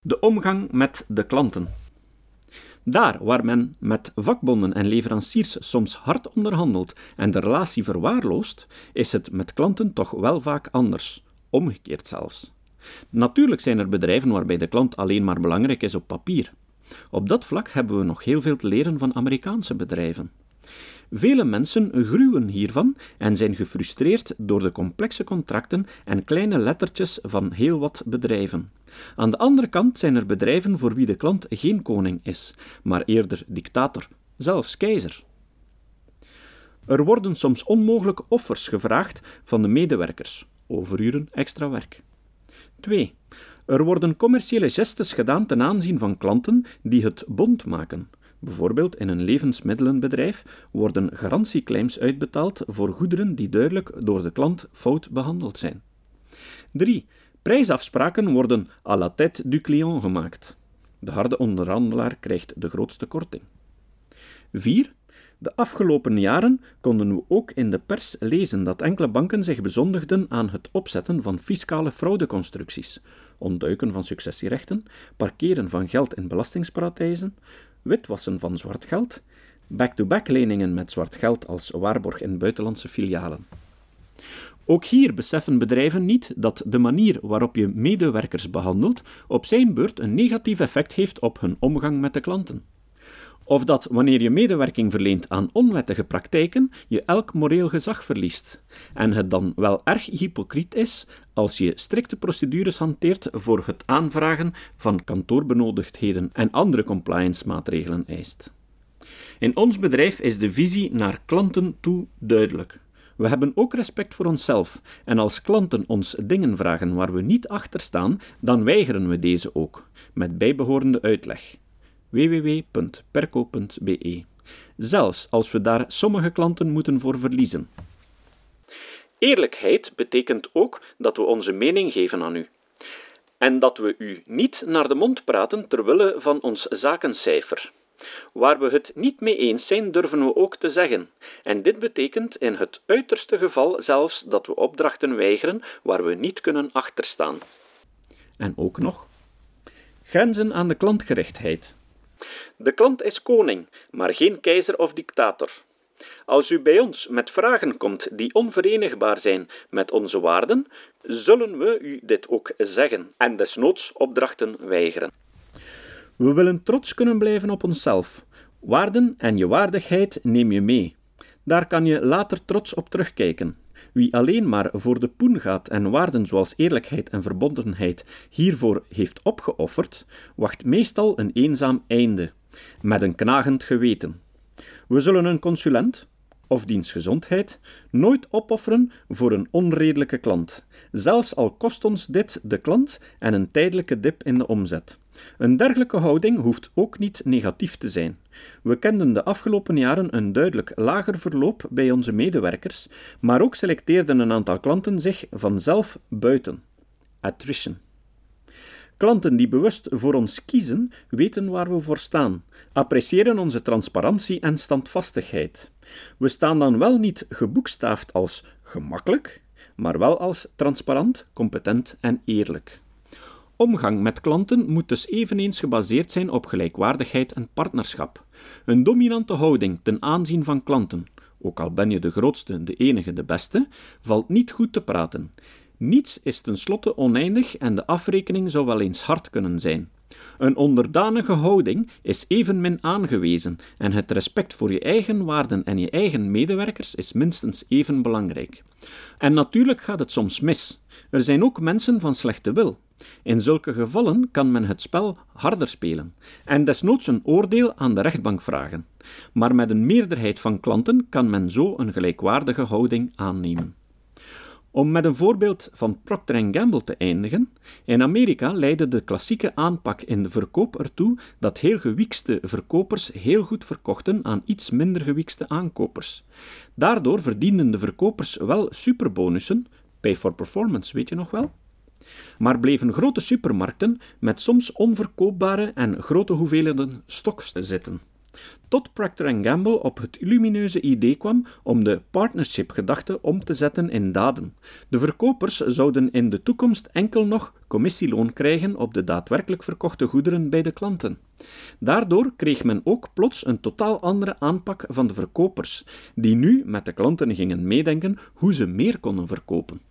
De omgang met de klanten. Daar waar men met vakbonden en leveranciers soms hard onderhandelt en de relatie verwaarloost, is het met klanten toch wel vaak anders, omgekeerd zelfs. Natuurlijk zijn er bedrijven waarbij de klant alleen maar belangrijk is op papier. Op dat vlak hebben we nog heel veel te leren van Amerikaanse bedrijven. Vele mensen gruwen hiervan en zijn gefrustreerd door de complexe contracten en kleine lettertjes van heel wat bedrijven. Aan de andere kant zijn er bedrijven voor wie de klant geen koning is, maar eerder dictator, zelfs keizer. Er worden soms onmogelijke offers gevraagd van de medewerkers, overuren, extra werk. 2. Er worden commerciële gestes gedaan ten aanzien van klanten die het bond maken. Bijvoorbeeld in een levensmiddelenbedrijf worden garantieclaims uitbetaald voor goederen die duidelijk door de klant fout behandeld zijn. 3. Prijsafspraken worden à la tête du client gemaakt. De harde onderhandelaar krijgt de grootste korting. 4. De afgelopen jaren konden we ook in de pers lezen dat enkele banken zich bezondigden aan het opzetten van fiscale fraudeconstructies, ontduiken van successierechten, parkeren van geld in belastingsparadijzen, witwassen van zwart geld, back-to-back leningen met zwart geld als waarborg in buitenlandse filialen. Ook hier beseffen bedrijven niet dat de manier waarop je medewerkers behandelt op zijn beurt een negatief effect heeft op hun omgang met de klanten. Of dat wanneer je medewerking verleent aan onwettige praktijken, je elk moreel gezag verliest. En het dan wel erg hypocriet is als je strikte procedures hanteert voor het aanvragen van kantoorbenodigdheden en andere compliance-maatregelen eist. In ons bedrijf is de visie naar klanten toe duidelijk. We hebben ook respect voor onszelf en als klanten ons dingen vragen waar we niet achter staan, dan weigeren we deze ook, met bijbehorende uitleg www.perco.be. Zelfs als we daar sommige klanten moeten voor verliezen. Eerlijkheid betekent ook dat we onze mening geven aan u. En dat we u niet naar de mond praten terwille van ons zakencijfer. Waar we het niet mee eens zijn, durven we ook te zeggen. En dit betekent in het uiterste geval zelfs dat we opdrachten weigeren waar we niet kunnen achterstaan. En ook nog grenzen aan de klantgerichtheid. De klant is koning, maar geen keizer of dictator. Als u bij ons met vragen komt die onverenigbaar zijn met onze waarden, zullen we u dit ook zeggen en desnoods opdrachten weigeren. We willen trots kunnen blijven op onszelf. Waarden en je waardigheid neem je mee. Daar kan je later trots op terugkijken. Wie alleen maar voor de poen gaat en waarden zoals eerlijkheid en verbondenheid hiervoor heeft opgeofferd, wacht meestal een eenzaam einde, met een knagend geweten. We zullen een consulent, of diens gezondheid, nooit opofferen voor een onredelijke klant, zelfs al kost ons dit de klant en een tijdelijke dip in de omzet. Een dergelijke houding hoeft ook niet negatief te zijn. We kenden de afgelopen jaren een duidelijk lager verloop bij onze medewerkers, maar ook selecteerden een aantal klanten zich vanzelf buiten. Attrition. Klanten die bewust voor ons kiezen, weten waar we voor staan, appreciëren onze transparantie en standvastigheid. We staan dan wel niet geboekstaafd als gemakkelijk, maar wel als transparant, competent en eerlijk. Omgang met klanten moet dus eveneens gebaseerd zijn op gelijkwaardigheid en partnerschap. Een dominante houding ten aanzien van klanten, ook al ben je de grootste, de enige, de beste, valt niet goed te praten. Niets is tenslotte oneindig en de afrekening zou wel eens hard kunnen zijn. Een onderdanige houding is evenmin aangewezen en het respect voor je eigen waarden en je eigen medewerkers is minstens even belangrijk. En natuurlijk gaat het soms mis. Er zijn ook mensen van slechte wil. In zulke gevallen kan men het spel harder spelen en desnoods een oordeel aan de rechtbank vragen. Maar met een meerderheid van klanten kan men zo een gelijkwaardige houding aannemen. Om met een voorbeeld van Procter Gamble te eindigen, in Amerika leidde de klassieke aanpak in de verkoop ertoe dat heel gewiekste verkopers heel goed verkochten aan iets minder gewiekste aankopers. Daardoor verdienden de verkopers wel superbonussen, pay for performance, weet je nog wel? Maar bleven grote supermarkten met soms onverkoopbare en grote hoeveelheden stoks zitten. Tot Procter Gamble op het lumineuze idee kwam om de partnership-gedachte om te zetten in daden. De verkopers zouden in de toekomst enkel nog commissieloon krijgen op de daadwerkelijk verkochte goederen bij de klanten. Daardoor kreeg men ook plots een totaal andere aanpak van de verkopers, die nu met de klanten gingen meedenken hoe ze meer konden verkopen.